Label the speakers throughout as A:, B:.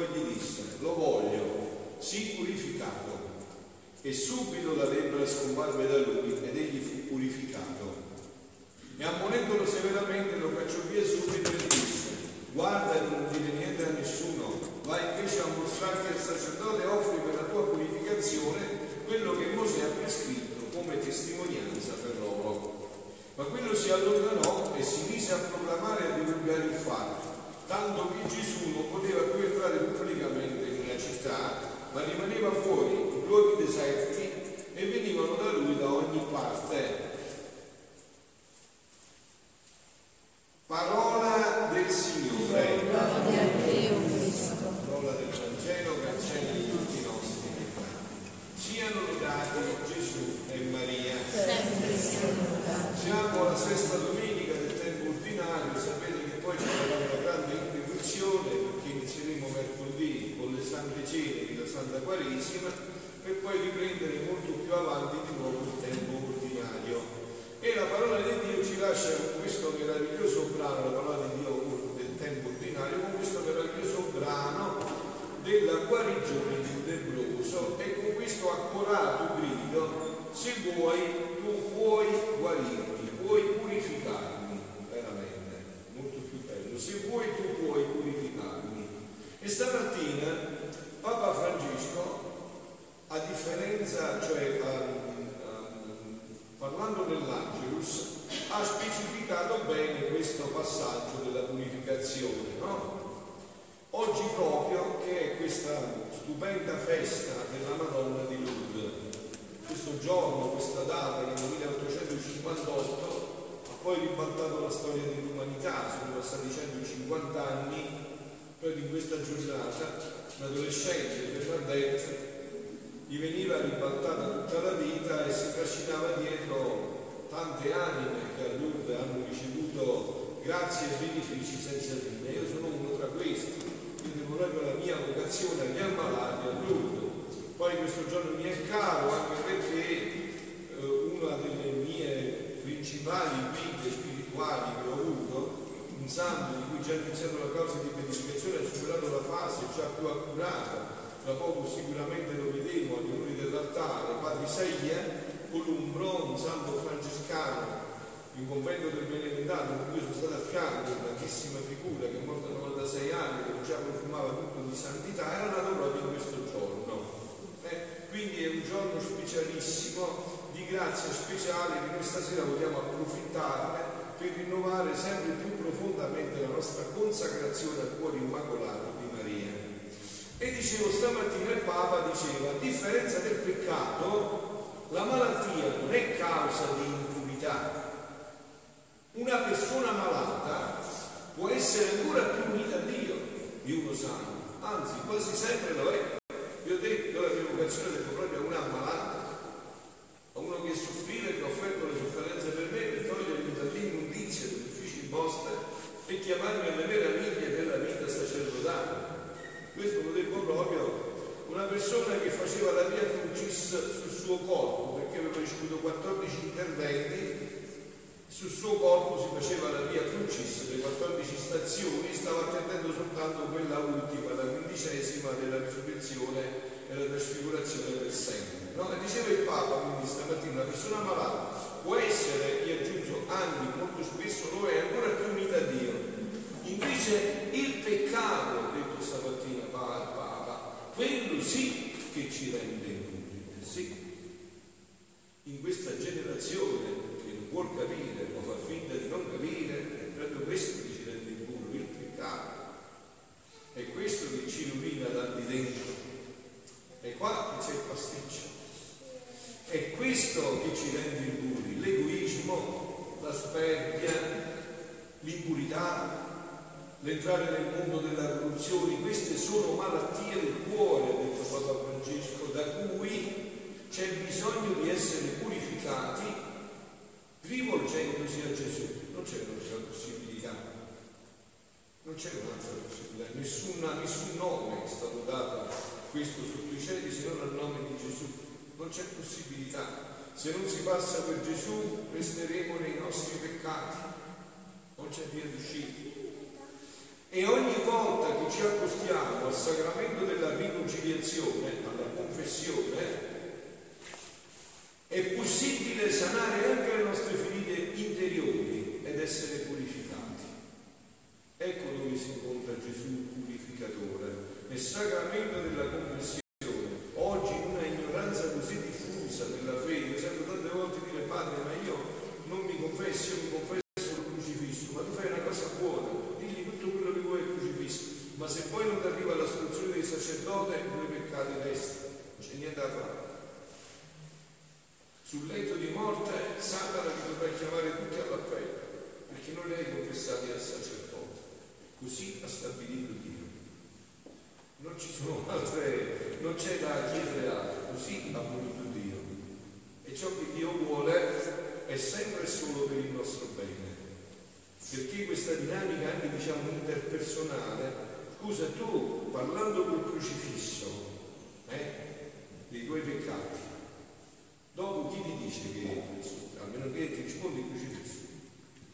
A: e gli disse, lo voglio, sii purificato. E subito la lebbra scomparve da lui ed egli fu purificato. E ammonendolo severamente lo cacciò via subito e disse, guarda di non dire niente a nessuno, vai invece a mostrarti al sacerdote e offri per la tua purificazione quello che Mosè ha prescritto come testimonianza per loro. Ma quello si allontanò e si mise a proclamare e a divulgare il fatto, tanto che Gesù non poteva più entrare pubblicamente nella città, ma rimaneva fuori in luoghi deserti e venivano da lui da ogni parte. Parola del Signore. Parola del Vangelo cancella di tutti i nostri peccati. Siano lodati Gesù e Maria. Siamo alla sesta domenica del tempo ordinario, sapete che poi ci sarà una grande introduzione perché inizieremo mercoledì con le sante Santa Quaresima per poi riprendere molto più avanti di nuovo il tempo ordinario. E la parola di Dio ci lascia con questo meraviglioso brano, la parola di Dio del tempo ordinario, con questo meraviglioso brano della guarigione del lebbroso e con questo accorato grido, se vuoi tu puoi guarirmi, puoi purificarmi, veramente, molto più bello, se vuoi tu puoi purificarmi. E stamattina Papa Francesco, a differenza, cioè a, parlando dell'Angelus, ha specificato bene questo passaggio della purificazione, no? Oggi proprio che è questa stupenda festa della Madonna di Lourdes, questo giorno, questa data nel 1858 ha poi ribaltato la storia dell'umanità, sono passati 150 anni, poi in questa giornata l'adolescente Bernadette gli veniva ribaltata tutta la vita e si trascinava dietro tante anime che a Lourdes hanno ricevuto grazie e benefici senza fine. Io sono uno tra questi, quindi proprio la mia vocazione agli ammalati a Lourdes. Poi questo giorno mi è caro anche perché eh, una delle mie principali guide spirituali che ho avuto, un santo di cui già iniziato la causa di beatificazione ha superato la fase già più accurata, tra poco sicuramente lo vedremo agli onori dell'altare, Padre Isaia Columbro, un santo francescano, in convento del Benedetto, con cui sono stato a fianco, una grandissima figura che è morta a 96 anni, che già profumava tutto di santità, era nato proprio in questo giorno. Eh, quindi è un giorno specialissimo, di grazia speciale, che noi stasera vogliamo approfittarne per rinnovare sempre più profondamente la nostra consacrazione al cuore immacolato. E dicevo stamattina il Papa diceva, a differenza del peccato, la malattia non è causa di impurità. Una persona malata può essere ancora più unita a Dio di uno sano, anzi quasi sempre lo è. Vi ho detto, la mia vocazione è proprio a una ammalata, a uno che soffriva e che ha offerto le sofferenze per me per togliermi dall'immondizia degli uffici vostri e chiamarmi alle meraviglie della vita sacerdotale. Questo lo devo proprio una persona che faceva la via crucis sul suo corpo, perché aveva ricevuto 14 interventi, sul suo corpo si faceva la via crucis, le 14 stazioni, stava attendendo soltanto quella ultima, la quindicesima della risurrezione e la trasfigurazione del sempre. No? E diceva il Papa, quindi stamattina, una persona malata può essere, io aggiungo, anni, molto spesso lo è, ancora più unita a Dio. Invece il peccato, detto stamattina Papa, quello sì che ci rende impuri, sì. In questa generazione vuol capire o fa finta di non capire, è proprio questo che ci rende impuri, il peccato. È questo che ci rovina da di dentro. È qua che c'è il pasticcio. È questo che ci rende impuri, l'egoismo, la sperpia, l'impurità, l'entrare nel mondo della corruzione, queste sono malattie del cuore, ha detto Papa Francesco, da cui c'è bisogno di essere purificati rivolgendosi a Gesù. Non c'è un'altra possibilità, non c'è un'altra possibilità, Nessuna, nessun nome è stato dato a questo sotto i cieli se non al nome di Gesù. non c'è possibilità. Se non si passa per Gesù resteremo nei nostri peccati, non c'è via d'uscita. E ogni volta che ci accostiamo al sacramento della riconciliazione, alla confessione, è possibile sanare anche le nostre ferite interiori ed essere purificati. Ecco dove si incontra Gesù purificatore, nel sacramento della confessione. Oggi in una ignoranza così diffusa della fede, io sento tante volte dire padre, ma io non mi confesso, io mi confesso ma se poi non arriva all'astruzione del sacerdote, due peccati resti, non c'è niente da fare. Sul letto di morte Satana vi dovrà chiamare tutti all'appello, perché non li hai confessati al sacerdote. Così ha stabilito Dio. Non ci sono altre, non c'è da chiedere altro, così ha voluto Dio. E ciò che Dio vuole è sempre solo per il nostro bene. Perché questa anche diciamo interpersonale Scusa, tu parlando col crocifisso eh, dei tuoi peccati, dopo chi ti dice che, almeno che ti rispondi il crocifisso,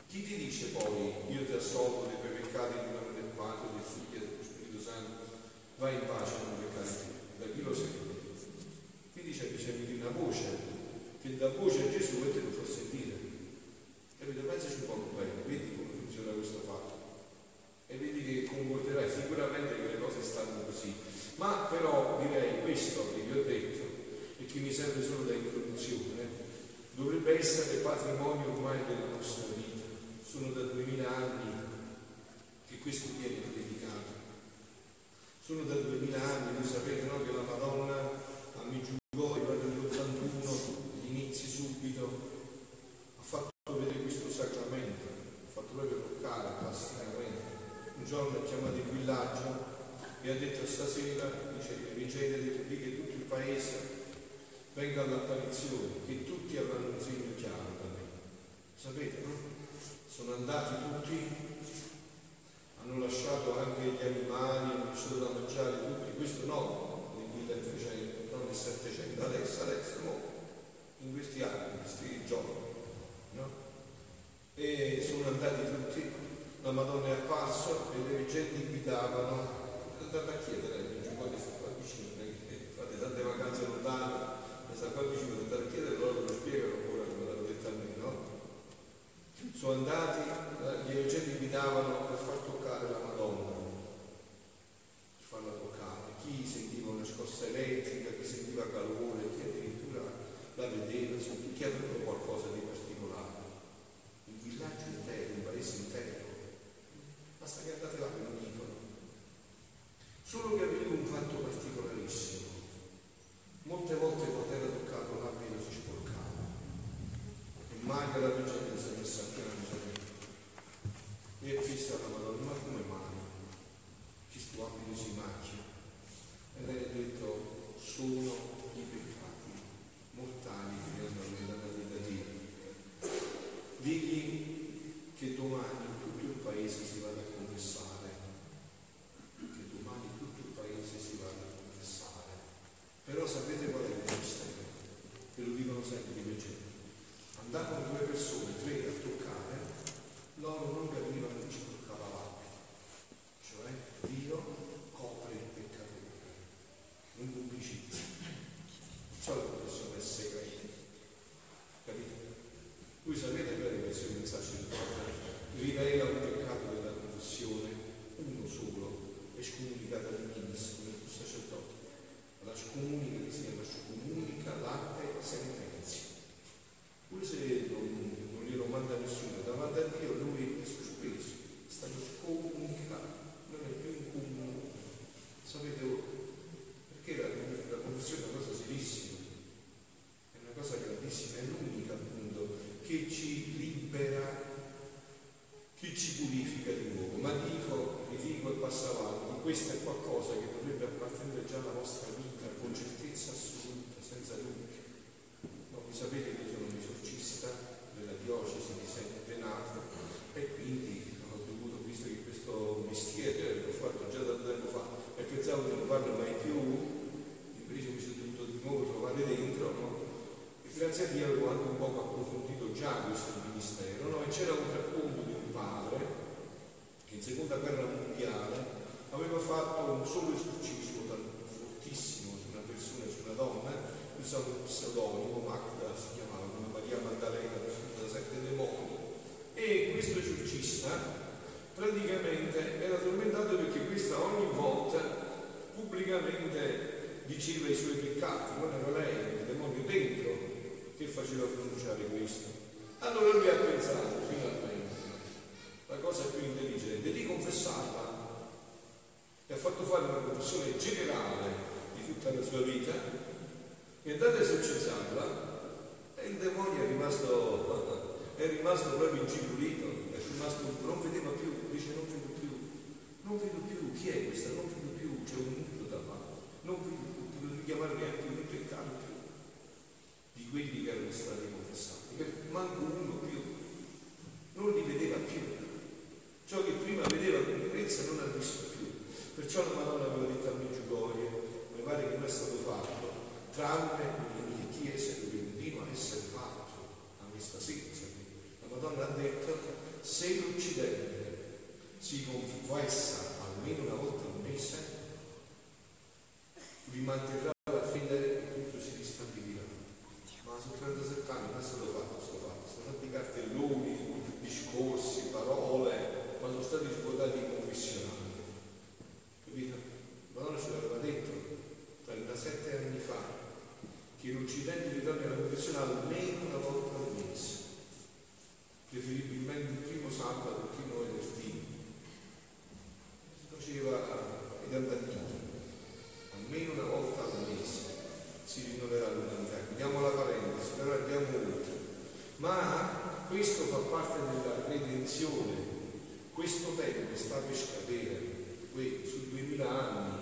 A: chi ti dice poi io ti assolvo dei tuoi peccati in nome del Padre, del Figlio e dello Spirito Santo, vai in pace con i peccati da chi lo senti? Qui dice che c'è una voce che dà voce a Gesù e te lo fa sentire. Capito? Pensaci un po' bene, vedi come funziona questo fatto e vedi che concorderai sicuramente che le cose stanno così. Ma però direi questo che vi ho detto e che mi serve solo da introduzione, dovrebbe essere patrimonio ormai della nostra vita. Sono da duemila anni che questo viene predicato. Sono da duemila anni, voi sapete no, che la Madonna a Meggiugorje, nell'81, agli inizi subito, ha fatto vedere questo sacramento, ha fatto proprio toccare plasticamente un giorno ha chiamato il villaggio e ha detto stasera, dice che ricevete lì che tutto il paese venga all'apparizione, che tutti avranno un segno chiaro da me. Sapete, no? Sono andati tutti, hanno lasciato anche gli animali, hanno lasciato da mangiare tutti, questo no, nel 1300, no nel 700, adesso, adesso, no, in questi anni, in questi giorni, no? E sono andati tutti la Madonna è apparso e le leggende invitavano, andate a chiedere, giù qua che sta qua vicino, fate tante vacanze lontane, e sta qua vicino, andate a chiedere, loro lo spiegano ora come l'hanno detto a me, no? Sono andati, le leggende invitavano per far toccare la Madonna, per farla toccare, chi sentiva una scossa elettrica, chi sentiva calore, chi addirittura la vedeva, chi aveva qualcosa di particolare. Un villaggio intero, un paese intero basta che andate là che lo dicono. Solo che avevo un fatto particolarissimo. Molte volte quando era toccato l'abito si sporcava e mai la gente si è messa a piangere e è fissa la Madonna, ma come mai? Ci sto abito si macchia. E lei ha detto, sono i peccati mortali che mi hanno nella vita di Dio. Digli che domani tutto il paese si vada a confessare, che domani tutto il paese si vada a confessare. Però sapete qual è il mistero? Ve lo dicono sempre di gente. Andavano due persone, tre a toccare, loro non capivano che ci toccava l'abito. Cioè Dio copre il peccatore, non pubblicizza. Ciò la confessione è segreta. Capite? Voi sapete bene che se un sacerdote rivela un peccato della confessione, uno solo, è scomunicata all'inizio come il sacerdote. La scomunica si chiama scomunica latte sentenzia. Pure se non, non glielo manda nessuno, davanti a Dio lui è sospeso, è stato scomunicato, non è più in comune. Sapete voi? Perché la, la confessione è una cosa serissima, è una cosa grandissima, è l'unica appunto che ci libera chi ci purifica di nuovo? Ma dico, vi dico e passo avanti, questo è qualcosa che dovrebbe appartenere già alla vostra vita con certezza assoluta, senza dubbio. No, voi sapete che io sono un esorcista della diocesi di San Renato e quindi ho dovuto, visto che questo mestiere l'ho fatto già da tempo fa e pensavo di non farlo mai più, invece mi sono dovuto di nuovo trovare dentro, anche un poco approfondito già questo ministero, no? e c'era un racconto di un padre che in seconda guerra mondiale aveva fatto un solo esorcismo fortissimo su una persona, su una donna, usava un pseudonimo, Magda si chiamava, come Maria Maddalena, da sette demoni. E questo esorcista praticamente era tormentato perché questa ogni volta pubblicamente diceva i suoi peccati, non era lei, il demonio dentro, che faceva pronunciare questo. Allora lui ha pensato finalmente, cosa più intelligente, di confessarla. E ha fatto fare una confessione generale di tutta la sua vita, è andata a esorcizzarla e il demonio è rimasto, è rimasto proprio incipulito, è rimasto, non vedeva più, dice non vedo più, non vedo più, chi è questa? Non vedo più, c'è un mondo davanti, non vedo più, non richiamare neanche un peccato più. Di quelli che erano stati confessati, manco uno più, non li vedeva più. Ciò che prima vedeva con chiarezza non ha visto più. Perciò la Madonna aveva detto a Meggiugorie, mi pare che non è stato fatto, tranne nelle mie chiese dove continua a essere fatto, a me stasera. La Madonna ha detto, se l'Occidente si confessa almeno una volta al mese, vi manterrà la fede e tutto si ristabilirà. Ma su 37 anni non è stato fatto, è stato fatto, sono stati cartelloni, discorsi, parole, ma sono stati svuotati i confessionali. Capito? Madonna ce l'aveva detto 37 anni fa che l'Occidente ritorna alla confessione almeno una volta al mese, preferibilmente il primo sabato, il primo venerdì. Faceva ed andatino, almeno una volta al mese si rinnoverà l'umanità. Chiudiamo la parentesi, però andiamo oltre. Ma questo fa parte della redenzione. Questo tempo sta per scadere su 2000 anni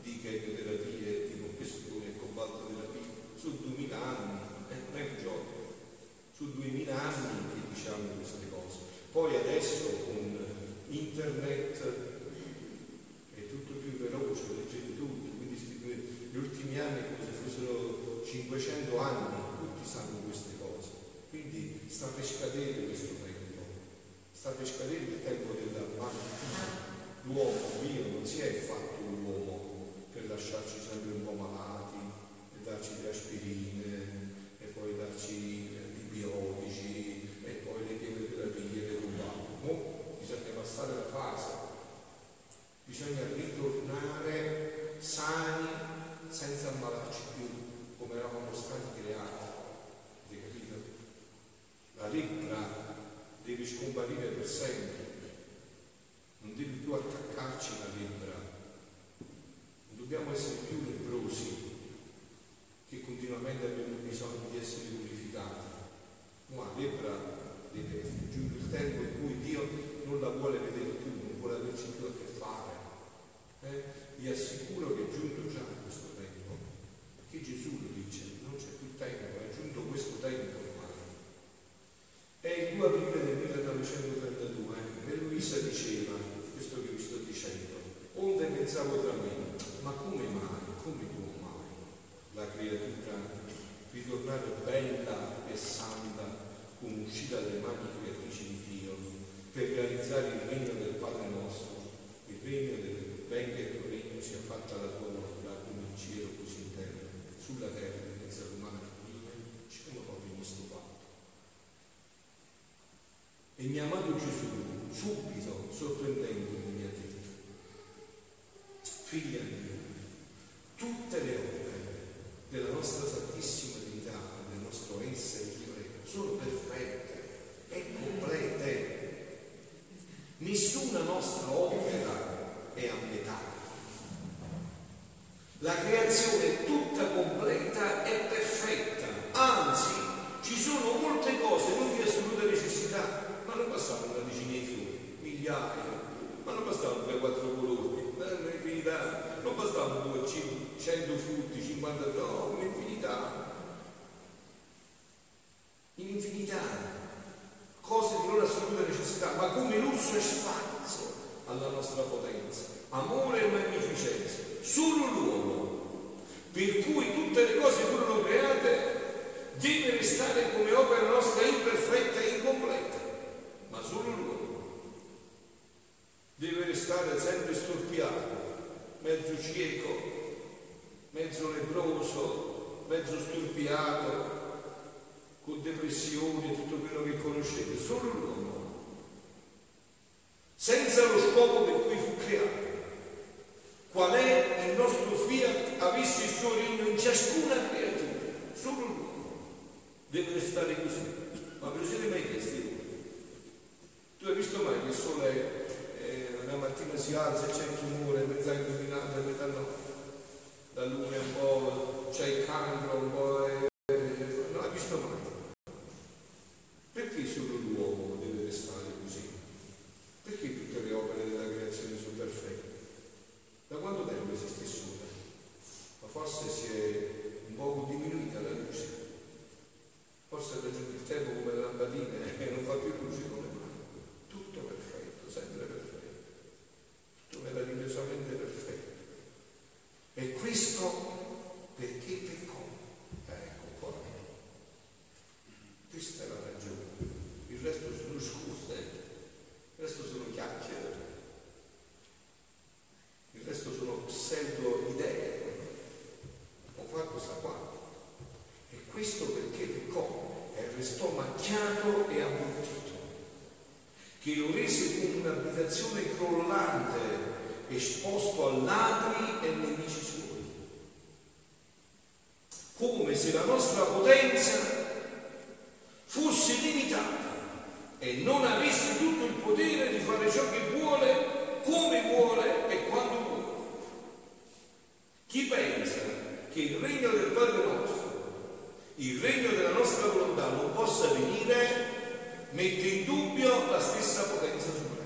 A: di chemoterapie, di compressione e cobalto terapia, su 2000 anni, eh, è un gioco, su 2000 anni che diciamo queste cose. Poi adesso con internet è tutto più veloce, leggete tutto, quindi gli ultimi anni come se fossero 500 anni, tutti sanno queste cose. Quindi sta per scadere questo tempo, sta per scadere il tempo della malattia l'uomo, Dio non si è fatto l'uomo per lasciarci sempre un po' malati e darci le aspirine e poi darci gli antibiotici e poi le chemioterapie, le rubate. No, bisogna passare la fase, bisogna ritornare sani senza ammalarci più come eravamo stati creati. Avete capito? La lebbra deve scomparire per sempre non deve più attaccarci la lebbra, non dobbiamo essere più lebbrosi che continuamente abbiamo bisogno di essere purificati. No, la lebbra deve giungere il tempo in cui Dio non la vuole vedere più, non vuole averci più a che fare. Eh? Vi assicuro che è giunto già questo tempo, che Gesù lo dice, non c'è più tempo, è giunto questo tempo ormai. È il 2 aprile del 1932 e Luisa diceva, questo che vi sto dicendo. Onde pensavo tra me, ma come mai, come può mai la creatura ritornare bella e santa come uscita dalle mani creatrici di Dio per realizzare il regno del Padre nostro, il regno del venga il tuo regno sia fatta la tua volontà come in cielo così in terra, sulla terra in mezzo all'umana famiglia, ci come proprio in questo fatto. E mio amato Gesù subito sorprendendomi mi ha detto, figlia mia, tutte le opere della nostra Santissima mezzo cieco, mezzo leproso, mezzo storpiato, con depressioni, tutto quello che conoscete, solo l'uomo, senza lo scopo per cui fu creato. Qual è il nostro fiat avesse il suo regno in ciascuna creatura, solo l'uomo deve restare così. Ma ve lo siete mai chiesti voi? Tu hai visto mai che il sole mattina si alza e c'è il tumore, mezza illuminata, metà no. La luna un po', c'è il cancro, un po'... È... Non l'ha visto mai. Perché solo l'uomo deve restare così? Perché tutte le opere della creazione sono perfette? Da quanto tempo esiste solo? Ma forse si è un po' diminuita la luce. Forse ha raggiunto il tempo come le lampadine e non fa più luce come mai. Tutto perfetto, sempre perfetto. questa volontà non possa venire mette in dubbio la stessa potenza suprema.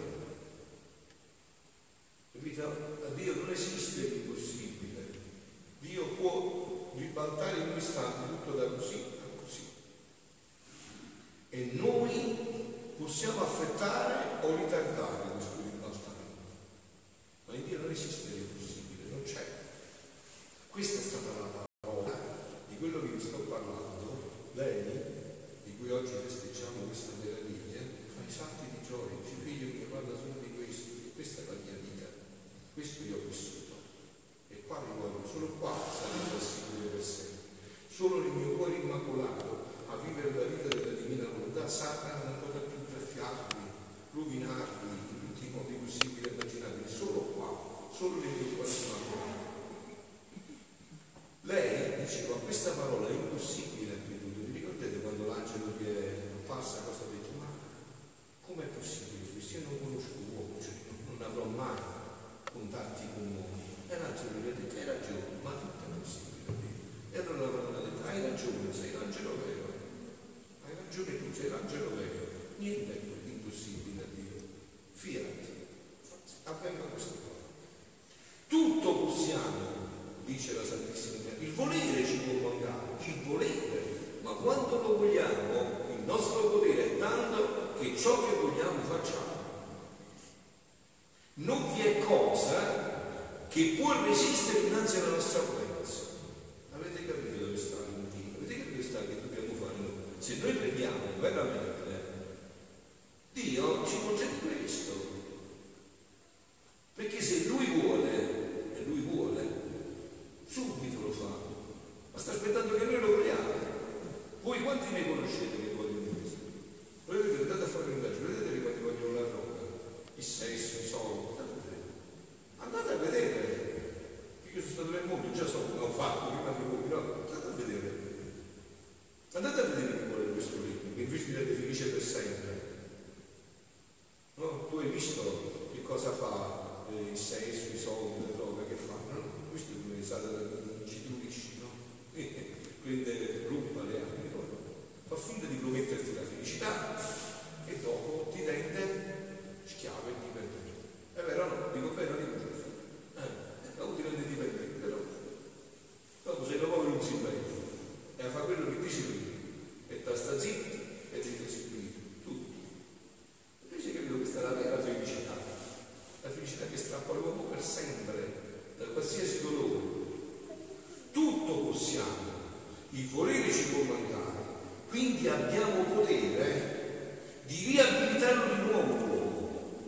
A: il volere ci può mandare, quindi abbiamo potere di riabilitarlo di nuovo,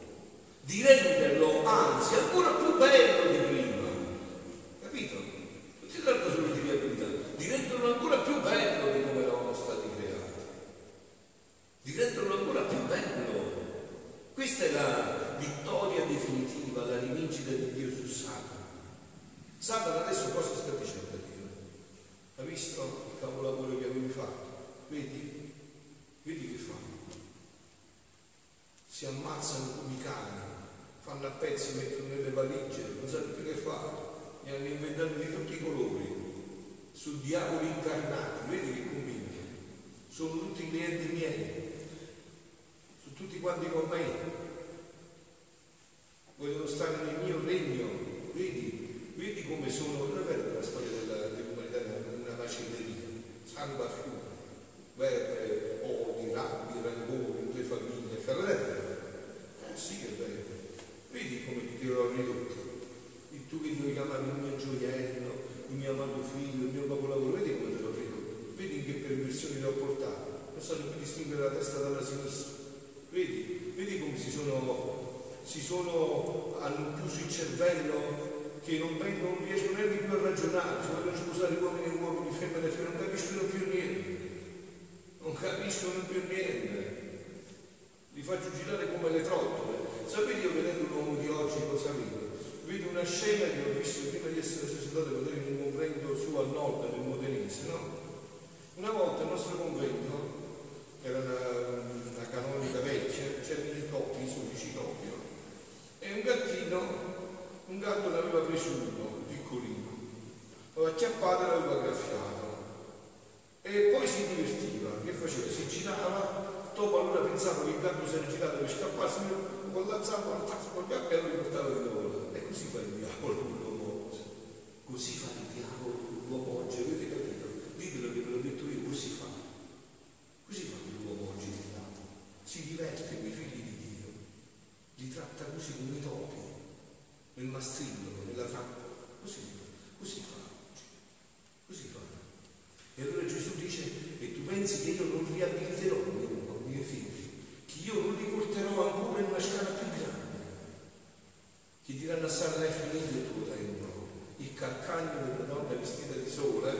A: di renderlo anzi ancora più bello. Sangue a fiume guerre, odi, rabbi, rancori, due famiglie, ferrette. Eh sì che vero. Vedi come ti l'ho ridotto. Il tu che devi chiamare il mio gioiello, il mio amato figlio, il mio capolavoro, vedi come te l'ho ridotto. Vedi in che perversione ti ho portato. Non sanno più distinguere la testa dalla sinistra. Vedi, vedi come si sono, si sono, hanno chiuso il cervello che non, non riescono neanche più a ragionare, si vogliono sposare uomini femmine e femmine, non capiscono più niente non capiscono più niente, li faccio girare come le trottole. Sapete io vedendo l'uomo di oggi cosa vedo? Vedo una scena che ho visto prima di essere sacerdote ero in un convento su al nord del Modenese, no? Una volta il nostro convento, era una, una canonica vecchia, c'erano i topi, i sudici topi, no? E un gattino, un gatto l'aveva preso uno, piccolino, l'aveva acchiappato e l'aveva graffiato e poi si divertiva, che faceva? Si girava, il gatto si era girato per scapparsi, con il gatto e riportava di nuovo. E così fa il diavolo. Così fa il diavolo l'uomo oggi, avete capito? Ditelo che ve l'ho detto io, così fa. Così fa l'uomo oggi il diavolo. Si diverte con i figli di Dio, li tratta così come i topi, nel mastrillo, nella trappola. Così, così fa. Così fa. E allora Gesù dice, e tu pensi che io non riabiliterò i miei figli, che io non li porterò ancora in una scala più grande, che diranno a Sara è finito il tuo tempo, il calcagno della donna vestita di sole,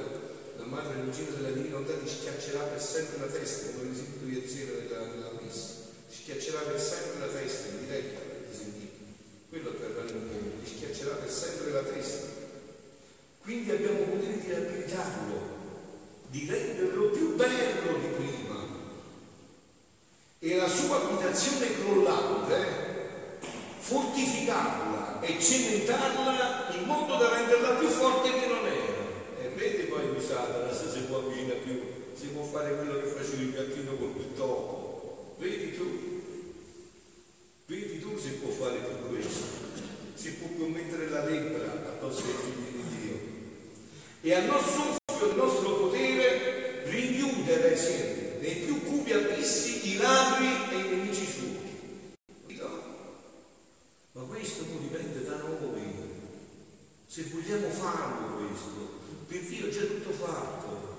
A: la madre regina della divina onda ti schiaccerà per sempre la testa, come l'esempio di ieri nella, nella messa, ti schiaccerà per sempre la testa, in diretta, avete sentito? Quello per il mondo, ti schiaccerà per sempre la testa. Quindi abbiamo potere di di renderlo più bello di prima. E la sua abitazione crollante, fortificarla e cementarla in modo da renderla più forte che non era. E vedi poi qui Satana se si può avvicinare più, si può fare quello che faceva il gattino con il topo. Vedi tu? Vedi tu se può fare tutto questo? Si può più mettere la lebbra ai figli di. E al nostro il nostro potere rinchiudere sì, nei più cupi abissi i ladri e i nemici suoi. Ma questo non dipende da noi. Se vogliamo farlo questo, per Dio è già tutto fatto.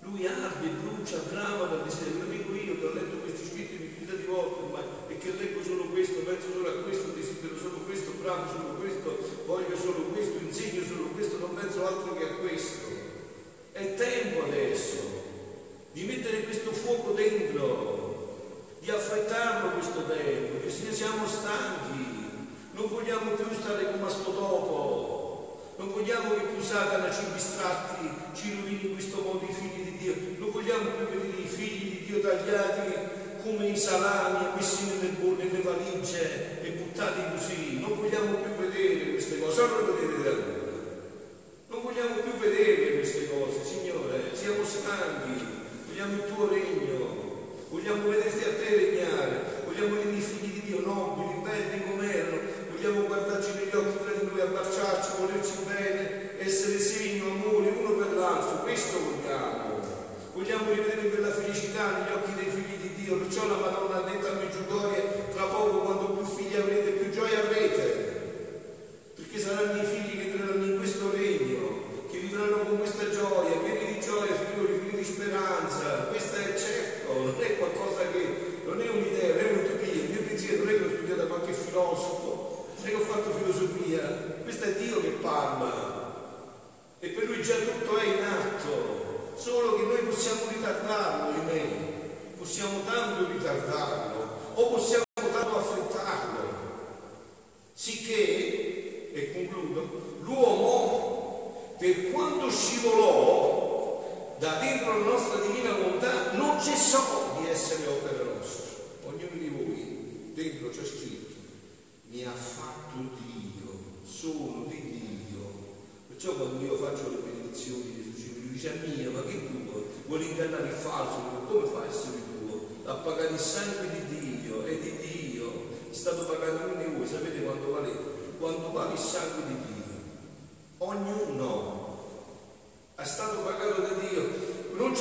A: Lui arde, brucia, brava per dire, lo dico io che ho letto questi scritti infinità di volte ormai e che leggo solo questo, penso solo a questo, desidero solo questo, bravo solo questo, voglio solo questo, insegno solo questo, non penso altro che a questo. È tempo adesso di mettere questo fuoco dentro, di affrettarlo questo tempo, che se ne siamo stanchi, non vogliamo più stare come a sto topo, non vogliamo che più Satana ci distratti, ci rovini in questo modo i figli di Dio, non vogliamo più vedere i figli di Dio tagliati come i salami messi nelle, nelle valigie e buttati così, non vogliamo più vedere queste cose, allora vedete da lui. Non vogliamo più vedere queste cose, Signore, siamo stanchi, vogliamo il tuo regno, vogliamo vederti a te regnare, è qualcosa che non è un'idea, non è un'utopia, il mio pensiero non è che l'ho studiato da qualche filosofo,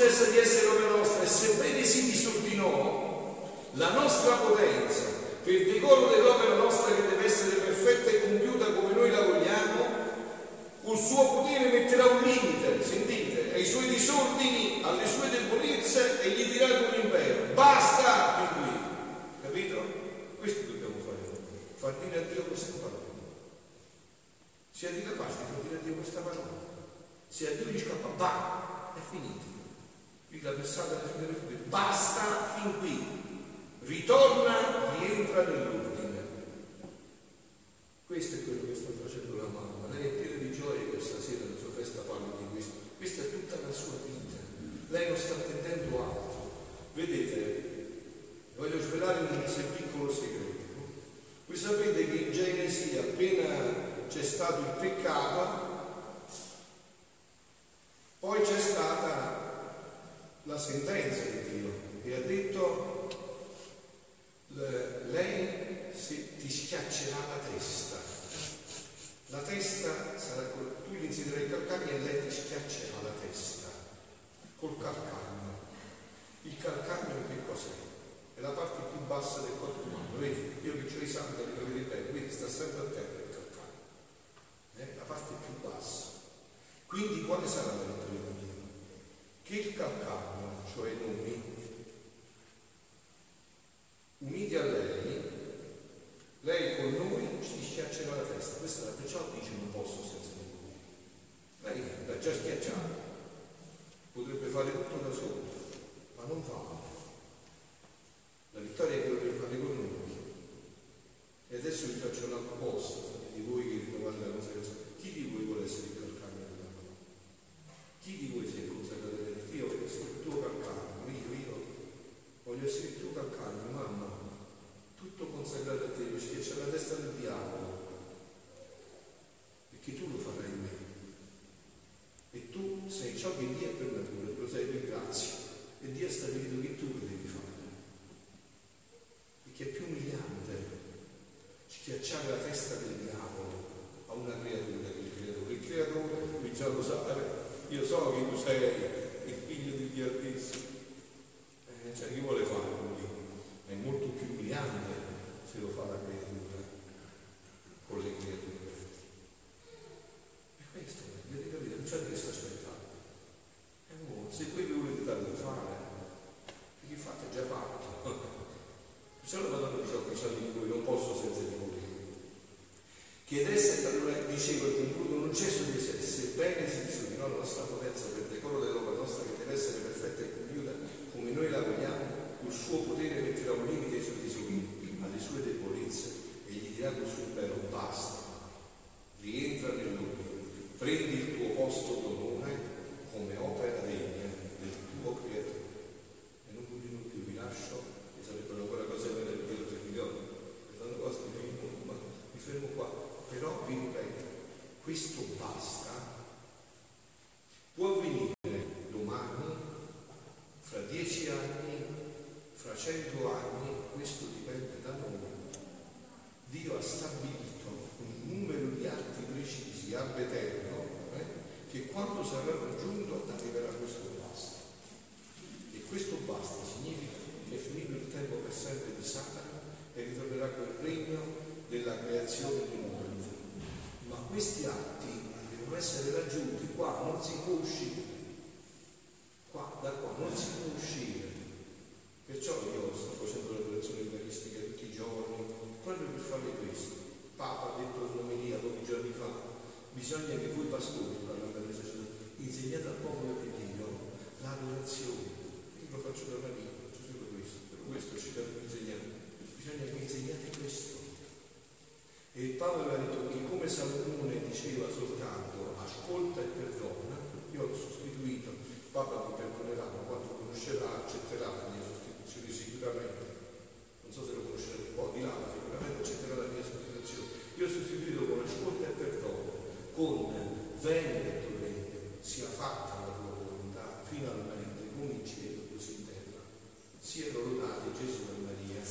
A: concessa di essere opera nostra e sebbene si disordinou, la nostra applicata, poi c'è stata la sentenza di Dio e ha detto lei ti schiaccerà la testa, la testa sarà, tu gli insiderai i calcagni e lei ti schiaccerà la testa col calcagno. Il calcagno che cos'è? È la parte più bassa del corpo umano, vedi? Io che ho i santi, li capite bene, quindi sta sempre a attento eh, la parte più bassa. Quindi quale sarà la vittoria divina? Che il calcagno, cioè noi, uniti a lei, lei con noi ci schiaccerà la testa. Questa è la perciò dice non posso senza di lui. Lei l'ha già schiacciata, potrebbe fare tutto da solo, ma non fa. La vittoria è quella che fate con noi. E adesso vi faccio una proposta di voi che stessa, allora dicevo e concludo, non c'è su di sé, sebbene si chiudi la nostra potenza per decoro dell'opera nostra che deve essere perfetta e compiuta come noi la vogliamo, col suo potere metterà un limite ai suoi disordini, alle sue debolezze e gli dirà sul suo basta, rientra nell'ordine, prendi il tuo posto con questi atti devono essere raggiunti qua non si può uscire. Qua, da qua non si può uscire. Perciò io sto facendo le operazioni eucaristiche tutti i giorni proprio per fare questo. Papa ha detto un'omelia pochi giorni fa bisogna che voi pastori insegnate al popolo di Dio la relazione. io lo faccio da vita, faccio sempre questo per questo ci devo insegnare bisogna che insegnate questo. E il Papa aveva detto che Salomone diceva soltanto ascolta e perdona, io ho sostituito, Papa mi perdonerà, ma quando conoscerà accetterà la mia sostituzione sicuramente. Non so se lo conoscerete un po' di là, ma sicuramente accetterà la mia sostituzione. Io ho sostituito con ascolta e perdono, con il tuo regno, sia fatta la tua volontà, finalmente, come in cielo, così in terra. Siano lodati Gesù e Maria.